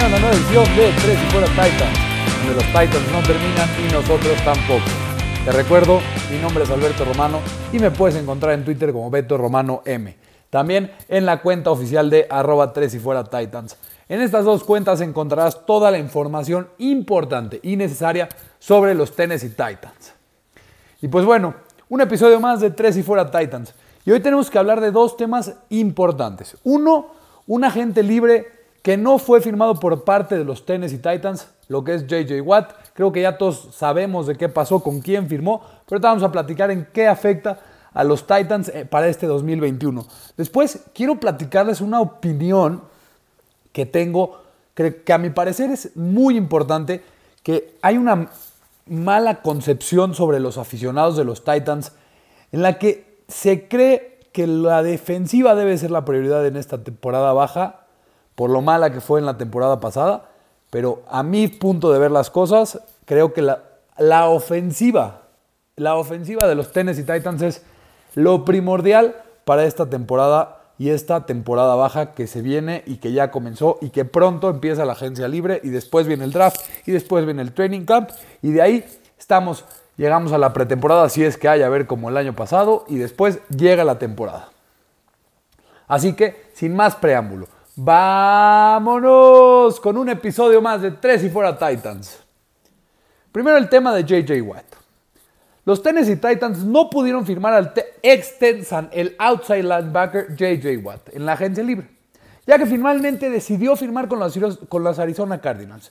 Bienvenido a una nueva edición de Tres y Fuera Titans, donde los Titans no terminan y nosotros tampoco. Te recuerdo, mi nombre es Alberto Romano y me puedes encontrar en Twitter como Beto Romano M. También en la cuenta oficial de arroba 3 y fuera Titans. En estas dos cuentas encontrarás toda la información importante y necesaria sobre los Tennessee Titans. Y pues bueno, un episodio más de Tres y fuera Titans. Y hoy tenemos que hablar de dos temas importantes. Uno, un agente libre que no fue firmado por parte de los Tennessee Titans, lo que es JJ Watt. Creo que ya todos sabemos de qué pasó, con quién firmó, pero vamos a platicar en qué afecta a los Titans eh, para este 2021. Después quiero platicarles una opinión que tengo, que, que a mi parecer es muy importante, que hay una mala concepción sobre los aficionados de los Titans en la que se cree que la defensiva debe ser la prioridad en esta temporada baja por lo mala que fue en la temporada pasada, pero a mi punto de ver las cosas, creo que la, la ofensiva, la ofensiva de los Tennessee Titans es lo primordial para esta temporada y esta temporada baja que se viene y que ya comenzó y que pronto empieza la agencia libre y después viene el draft y después viene el training camp y de ahí estamos, llegamos a la pretemporada si es que hay a ver como el año pasado y después llega la temporada. Así que, sin más preámbulo, Vámonos con un episodio más de Tres y Fuera Titans. Primero el tema de JJ Watt. Los Tennessee Titans no pudieron firmar al ex el outside linebacker JJ Watt, en la agencia libre, ya que finalmente decidió firmar con los, con los Arizona Cardinals.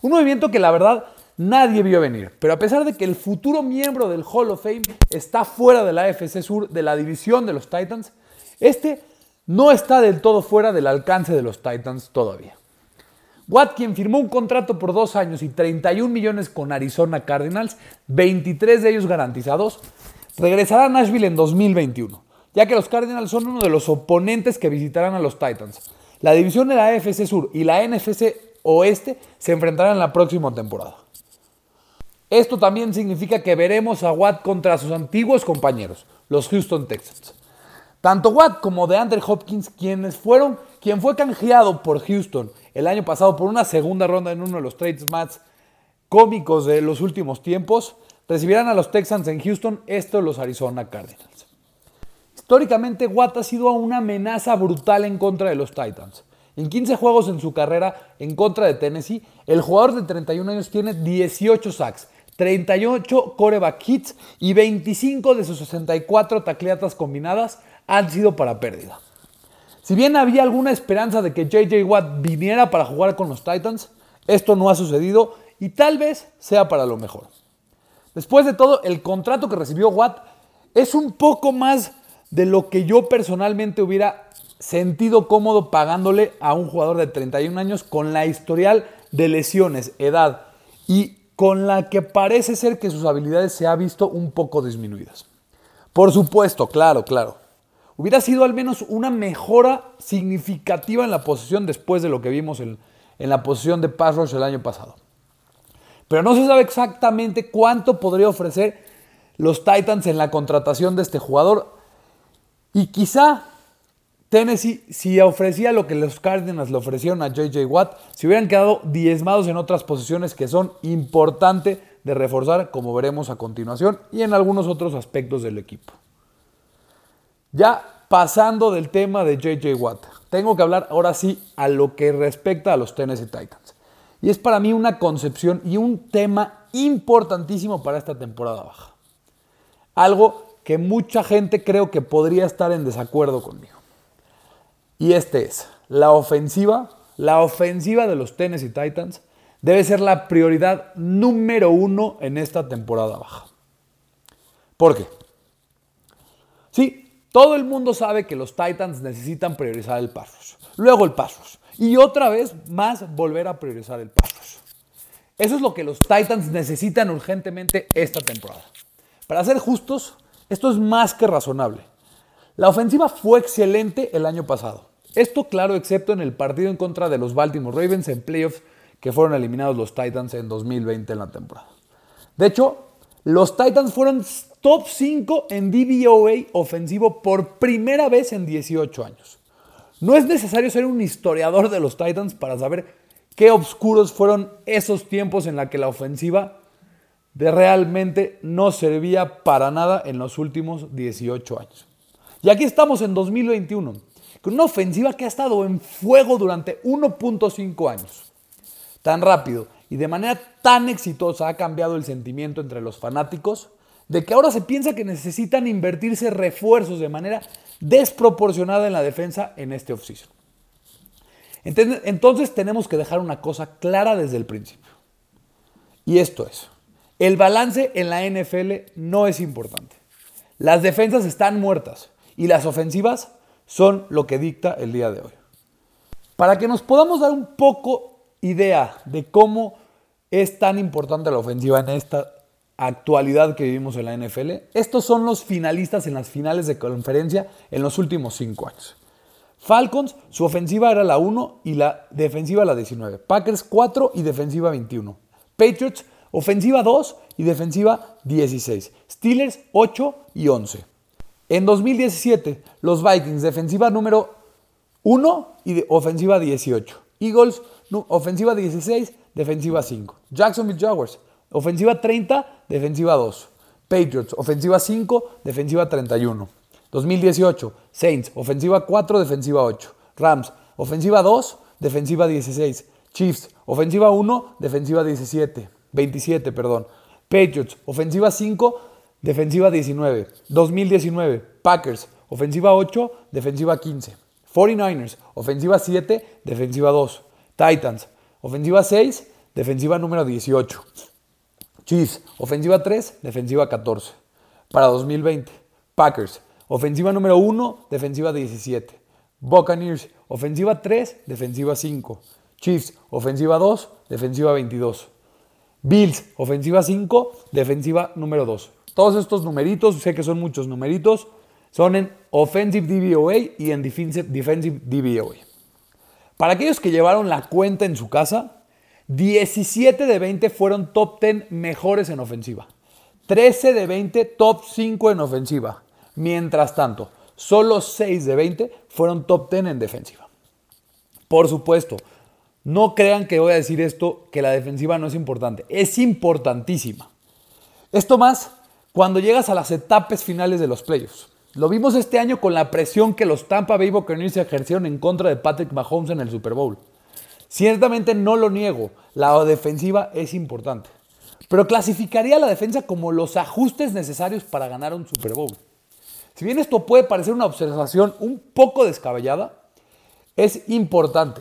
Un movimiento que la verdad nadie vio venir, pero a pesar de que el futuro miembro del Hall of Fame está fuera de la AFC Sur, de la división de los Titans, este no está del todo fuera del alcance de los Titans todavía. Watt, quien firmó un contrato por dos años y 31 millones con Arizona Cardinals, 23 de ellos garantizados, regresará a Nashville en 2021, ya que los Cardinals son uno de los oponentes que visitarán a los Titans. La división de la AFC Sur y la NFC Oeste se enfrentarán en la próxima temporada. Esto también significa que veremos a Watt contra sus antiguos compañeros, los Houston Texans. Tanto Watt como de Andre Hopkins, quienes fueron, quien fue canjeado por Houston el año pasado por una segunda ronda en uno de los trades más cómicos de los últimos tiempos, recibirán a los Texans en Houston, esto los Arizona Cardinals. Históricamente, Watt ha sido una amenaza brutal en contra de los Titans. En 15 juegos en su carrera en contra de Tennessee, el jugador de 31 años tiene 18 sacks, 38 coreback hits y 25 de sus 64 tacleatas combinadas han sido para pérdida. Si bien había alguna esperanza de que JJ Watt viniera para jugar con los Titans, esto no ha sucedido y tal vez sea para lo mejor. Después de todo, el contrato que recibió Watt es un poco más de lo que yo personalmente hubiera sentido cómodo pagándole a un jugador de 31 años con la historial de lesiones, edad y con la que parece ser que sus habilidades se ha visto un poco disminuidas. Por supuesto, claro, claro hubiera sido al menos una mejora significativa en la posición después de lo que vimos en, la posición de pass rush el año pasado. Pero no se sabe exactamente cuánto podría ofrecer los Titans en la contratación de este jugador. Y quizá Tennessee, si ofrecía lo que los Cardinals le ofrecieron a JJ Watt, se hubieran quedado diezmados en otras posiciones que son importantes de reforzar, como veremos a continuación, y en algunos otros aspectos del equipo. Ya pasando del tema de JJ Watt, tengo que hablar ahora sí a lo que respecta a los Tennessee Titans. Y es para mí una concepción y un tema importantísimo para esta temporada baja. Algo que mucha gente creo que podría estar en desacuerdo conmigo. Y este es, la ofensiva, la ofensiva de los Tennessee Titans debe ser la prioridad número uno en esta temporada baja. ¿Por qué? Sí, todo el mundo sabe que los Titans necesitan priorizar el pass Luego el pass Y otra vez más volver a priorizar el pass Eso es lo que los Titans necesitan urgentemente esta temporada. Para ser justos, esto es más que razonable. La ofensiva fue excelente el año pasado. Esto claro, excepto en el partido en contra de los Baltimore Ravens en playoffs que fueron eliminados los Titans en 2020 en la temporada. De hecho, los Titans fueron top 5 en DVOA ofensivo por primera vez en 18 años. No es necesario ser un historiador de los Titans para saber qué oscuros fueron esos tiempos en la que la ofensiva de realmente no servía para nada en los últimos 18 años. Y aquí estamos en 2021, con una ofensiva que ha estado en fuego durante 1.5 años. Tan rápido y de manera tan exitosa ha cambiado el sentimiento entre los fanáticos de que ahora se piensa que necesitan invertirse refuerzos de manera desproporcionada en la defensa en este offseason. Entonces tenemos que dejar una cosa clara desde el principio. Y esto es, el balance en la NFL no es importante. Las defensas están muertas y las ofensivas son lo que dicta el día de hoy. Para que nos podamos dar un poco idea de cómo es tan importante la ofensiva en esta actualidad que vivimos en la NFL, estos son los finalistas en las finales de conferencia en los últimos cinco años. Falcons, su ofensiva era la 1 y la defensiva la 19. Packers 4 y defensiva 21. Patriots, ofensiva 2 y defensiva 16. Steelers 8 y 11. En 2017, los Vikings, defensiva número 1 y ofensiva 18. Eagles, ofensiva 16, defensiva 5. Jacksonville Jaguars, ofensiva 30, defensiva 2. Patriots, ofensiva 5, defensiva 31. 2018, Saints, ofensiva 4, defensiva 8. Rams, ofensiva 2, defensiva 16. Chiefs, ofensiva 1, defensiva 17. 27, perdón. Patriots, ofensiva 5, defensiva 19. 2019, Packers, ofensiva 8, defensiva 15. 49ers, ofensiva 7, defensiva 2. Titans, ofensiva 6, defensiva número 18. Chiefs, ofensiva 3, defensiva 14. Para 2020, Packers, ofensiva número 1, defensiva 17. Buccaneers, ofensiva 3, defensiva 5. Chiefs, ofensiva 2, defensiva 22. Bills, ofensiva 5, defensiva número 2. Todos estos numeritos, sé que son muchos numeritos, son en Offensive DVOA y en Defensive, defensive DVOA. Para aquellos que llevaron la cuenta en su casa, 17 de 20 fueron top 10 mejores en ofensiva. 13 de 20 top 5 en ofensiva. Mientras tanto, solo 6 de 20 fueron top 10 en defensiva. Por supuesto, no crean que voy a decir esto, que la defensiva no es importante. Es importantísima. Esto más cuando llegas a las etapas finales de los playoffs. Lo vimos este año con la presión que los Tampa Bay Buccaneers ejercieron en contra de Patrick Mahomes en el Super Bowl. Ciertamente no lo niego, la defensiva es importante. Pero clasificaría a la defensa como los ajustes necesarios para ganar un Super Bowl. Si bien esto puede parecer una observación un poco descabellada, es importante.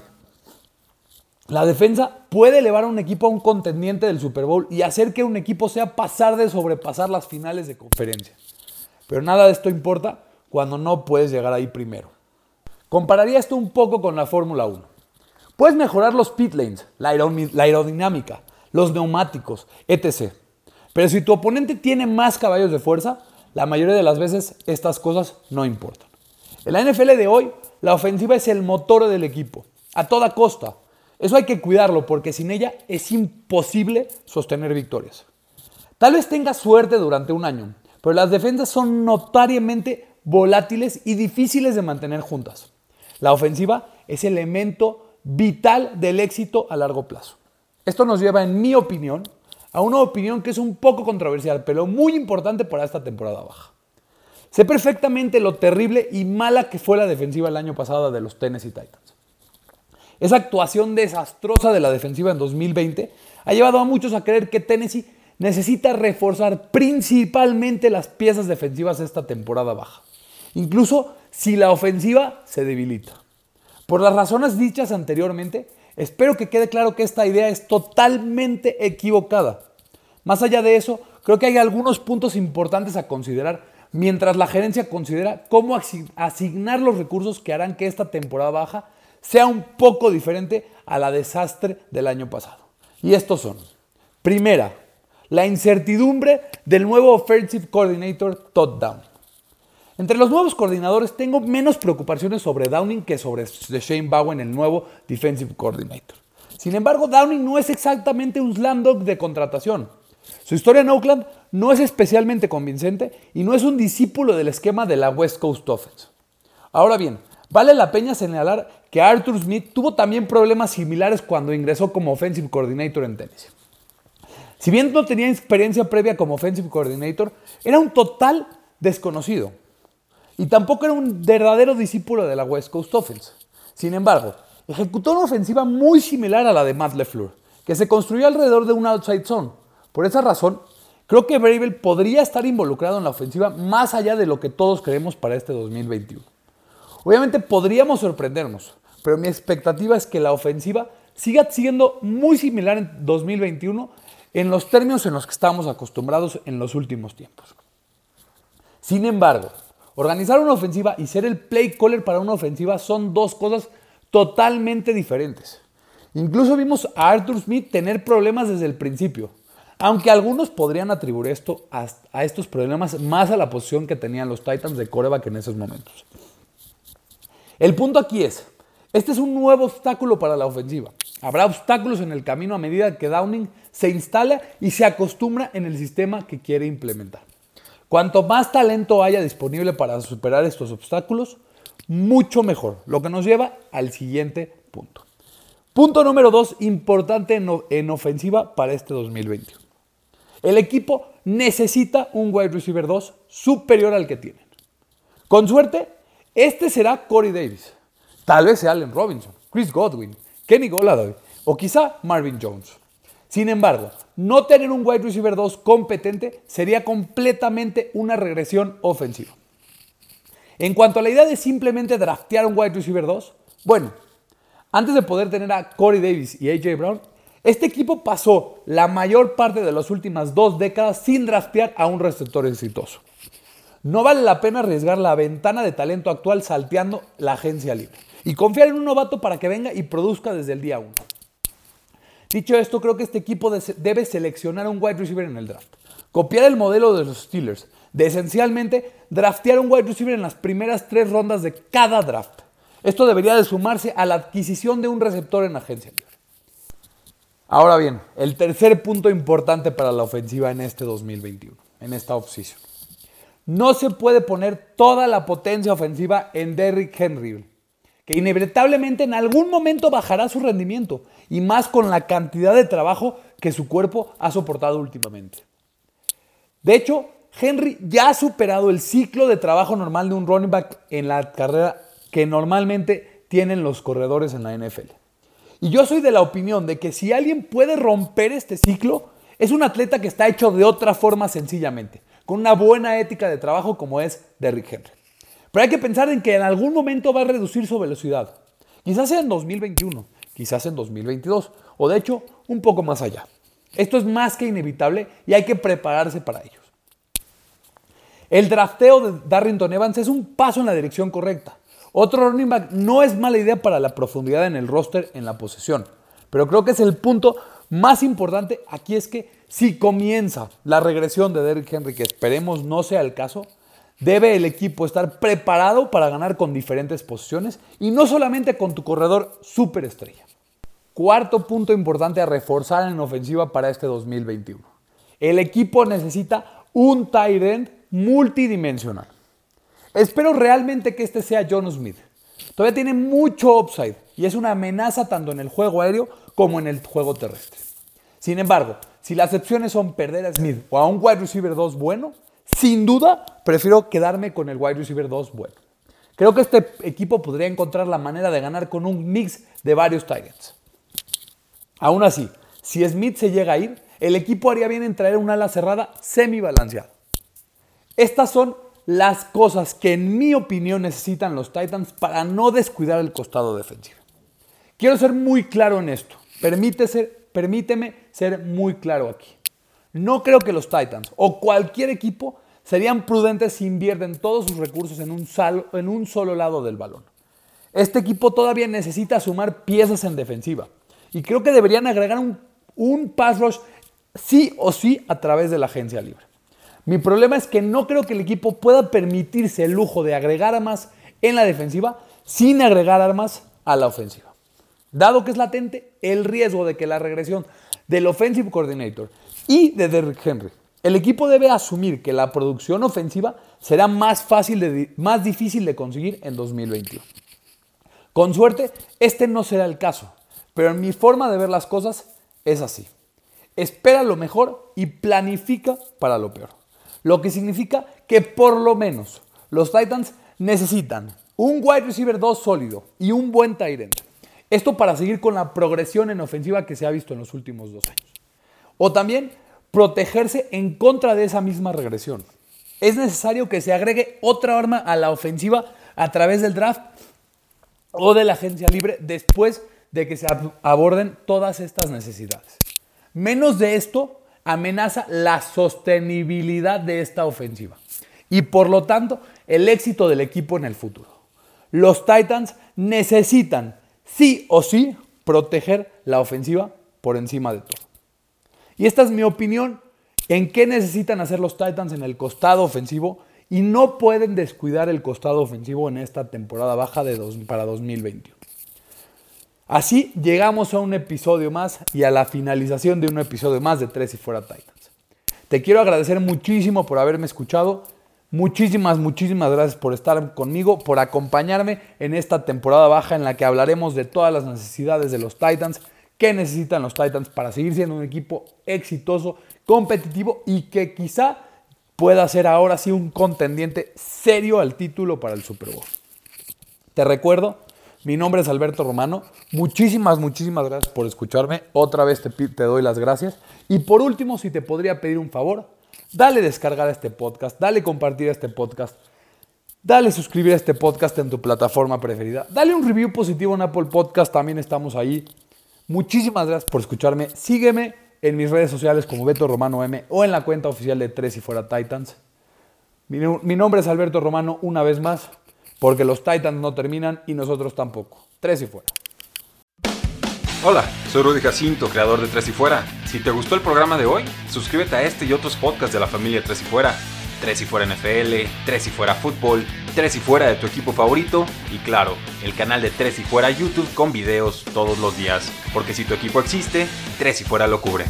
La defensa puede elevar a un equipo a un contendiente del Super Bowl y hacer que un equipo sea pasar de sobrepasar las finales de conferencia. Pero nada de esto importa cuando no puedes llegar ahí primero. Compararía esto un poco con la Fórmula 1. Puedes mejorar los pit lanes, la, aerodinámica, los neumáticos, etc. Pero si tu oponente tiene más caballos de fuerza, la mayoría de las veces estas cosas no importan. En la NFL de hoy, la ofensiva es el motor del equipo, a toda costa eso hay que cuidarlo porque sin ella es imposible sostener victorias. Tal vez tengas suerte durante un año, pero las defensas son notariamente volátiles y difíciles de mantener juntas. La ofensiva es elemento vital del éxito a largo plazo. Esto nos lleva, en mi opinión, a una opinión que es un poco controversial, pero muy importante para esta temporada baja. Sé perfectamente lo terrible y mala que fue la defensiva el año pasado de los Tennessee Titans. Esa actuación desastrosa de la defensiva en 2020 ha llevado a muchos a creer que Tennessee necesita reforzar principalmente las piezas defensivas esta temporada baja, incluso si la ofensiva se debilita. Por las razones dichas anteriormente, espero que quede claro que esta idea es totalmente equivocada. Más allá de eso, creo que hay algunos puntos importantes a considerar mientras la gerencia considera cómo asignar los recursos que harán que esta temporada baja sea un poco diferente a la desastre del año pasado. Y estos son, primera, la incertidumbre del nuevo Offensive Coordinator Todd Downing. Entre los nuevos coordinadores tengo menos preocupaciones sobre Downing que sobre Shane Bowen, el nuevo Defensive Coordinator. Sin embargo, Downing no es exactamente un slam dog de contratación. Su historia en Oakland no es especialmente convincente y no es un discípulo del esquema de la West Coast Offense. Ahora bien, Vale la pena señalar que Arthur Smith tuvo también problemas similares cuando ingresó como offensive coordinator en Tennessee. Si bien no tenía experiencia previa como offensive coordinator, era un total desconocido. Y tampoco era un verdadero discípulo de la West Coast Offense. Sin embargo, ejecutó una ofensiva muy similar a la de Matt LeFleur, que se construyó alrededor de un outside zone. Por esa razón, creo que Bravel podría estar involucrado en la ofensiva más allá de lo que todos creemos para este 2021. Obviamente podríamos sorprendernos, pero mi expectativa es que la ofensiva siga siendo muy similar en 2021 en los términos en los que estamos acostumbrados en los últimos tiempos. Sin embargo, organizar una ofensiva y ser el play caller para una ofensiva son dos cosas totalmente diferentes. Incluso vimos a Arthur Smith tener problemas desde el principio, aunque algunos podrían atribuir esto a, estos problemas más a la posición que tenían los Titans de coreback en esos momentos. El punto aquí es, este es un nuevo obstáculo para la ofensiva. Habrá obstáculos en el camino a medida que Downing se instala y se acostumbra en el sistema que quiere implementar. Cuanto más talento haya disponible para superar estos obstáculos, mucho mejor, lo que nos lleva al siguiente punto. Punto número dos, importante en, ofensiva para este 2021. El equipo necesita un wide receiver 2 superior al que tienen. Con suerte, este será Corey Davis. Tal vez sea Allen Robinson, Chris Godwin, Kenny Golladay o quizá Marvin Jones. Sin embargo, no tener un wide receiver 2 competente sería completamente una regresión ofensiva. En cuanto a la idea de simplemente draftear un wide receiver 2, bueno, antes de poder tener a Corey Davis y AJ Brown, este equipo pasó la mayor parte de las últimas dos décadas sin draftear a un receptor exitoso. No vale la pena arriesgar la ventana de talento actual salteando la agencia libre y confiar en un novato para que venga y produzca desde el día 1. Dicho esto, creo que este equipo debe seleccionar un wide receiver en el draft. Copiar el modelo de los Steelers, de esencialmente draftear un wide receiver en las primeras tres rondas de cada draft. Esto debería de sumarse a la adquisición de un receptor en agencia libre. Ahora bien, el tercer punto importante para la ofensiva en este 2021, en esta offseason. No se puede poner toda la potencia ofensiva en Derrick Henry, que inevitablemente en algún momento bajará su rendimiento, y más con la cantidad de trabajo que su cuerpo ha soportado últimamente. De hecho, Henry ya ha superado el ciclo de trabajo normal de un running back en la carrera que normalmente tienen los corredores en la NFL. Y yo soy de la opinión de que si alguien puede romper este ciclo, es un atleta que está hecho de otra forma sencillamente, con una buena ética de trabajo como es Derrick Henry. Pero hay que pensar en que en algún momento va a reducir su velocidad. Quizás sea en 2021, quizás en 2022, o de hecho un poco más allá. Esto es más que inevitable y hay que prepararse para ello. El drafteo de Darrington Evans es un paso en la dirección correcta. Otro running back no es mala idea para la profundidad en el roster en la posesión. Pero creo que es el punto más importante aquí es que si comienza la regresión de Derrick Henry, que esperemos no sea el caso, debe el equipo estar preparado para ganar con diferentes posiciones y no solamente con tu corredor superestrella. Cuarto punto importante a reforzar en ofensiva para este 2021. El equipo necesita un tight end multidimensional. Espero realmente que este sea John Smith. Todavía tiene mucho upside y es una amenaza tanto en el juego aéreo como en el juego terrestre. Sin embargo, si las opciones son perder a Smith o a un wide receiver 2 bueno, sin duda prefiero quedarme con el wide receiver 2 bueno. Creo que este equipo podría encontrar la manera de ganar con un mix de varios Titans. Aún así, si Smith se llega a ir, el equipo haría bien en traer un ala cerrada semi balanceada. Estas son las cosas que en mi opinión necesitan los Titans para no descuidar el costado defensivo. Quiero ser muy claro en esto. permíteme ser muy claro aquí. No creo que los Titans o cualquier equipo serían prudentes si invierten todos sus recursos en un, en un solo lado del balón. Este equipo todavía necesita sumar piezas en defensiva y creo que deberían agregar un, un pass rush sí o sí a través de la agencia libre. Mi problema es que no creo que el equipo pueda permitirse el lujo de agregar armas en la defensiva sin agregar armas a la ofensiva. Dado que es latente el riesgo de que la regresión del offensive coordinator y de Derrick Henry, el equipo debe asumir que la producción ofensiva será más fácil, de, más difícil de conseguir en 2021. Con suerte, este no será el caso, pero en mi forma de ver las cosas es así. Espera lo mejor y planifica para lo peor. Lo que significa que por lo menos los Titans necesitan un wide receiver 2 sólido y un buen tight end. Esto para seguir con la progresión en ofensiva que se ha visto en los últimos dos años. O también protegerse en contra de esa misma regresión. Es necesario que se agregue otra arma a la ofensiva a través del draft o de la agencia libre después de que se aborden todas estas necesidades. Menos de esto amenaza la sostenibilidad de esta ofensiva y por lo tanto el éxito del equipo en el futuro. Los Titans necesitan sí o sí proteger la ofensiva por encima de todo. Y esta es mi opinión en qué necesitan hacer los Titans en el costado ofensivo y no pueden descuidar el costado ofensivo en esta temporada baja de para 2021. Así llegamos a un episodio más y a la finalización de un episodio más de Tres y Fuera Titans. Te quiero agradecer muchísimo por haberme escuchado. Muchísimas, muchísimas gracias por estar conmigo, por acompañarme en esta temporada baja en la que hablaremos de todas las necesidades de los Titans, qué necesitan los Titans para seguir siendo un equipo exitoso, competitivo y que quizá pueda ser ahora sí un contendiente serio al título para el Super Bowl. Te recuerdo, mi nombre es Alberto Romano. Muchísimas, muchísimas gracias por escucharme. Otra vez te, te doy las gracias. Y por último, si te podría pedir un favor, Dale descargar a este podcast, dale compartir a este podcast, dale suscribir a este podcast en tu plataforma preferida, dale un review positivo en Apple Podcast, también estamos ahí. Muchísimas gracias por escucharme. Sígueme en mis redes sociales como Beto Romano M o en la cuenta oficial de Tres y Fuera Titans. Mi, nombre es Alberto Romano una vez más, porque los Titans no terminan y nosotros tampoco. Tres y Fuera. Hola, soy Rudy Jacinto, creador de Tres y Fuera. Si te gustó el programa de hoy, suscríbete a este y otros podcasts de la familia Tres y Fuera. Tres y Fuera NFL, Tres y Fuera Fútbol, Tres y Fuera de tu equipo favorito y claro, el canal de Tres y Fuera YouTube con videos todos los días. Porque si tu equipo existe, Tres y Fuera lo cubre.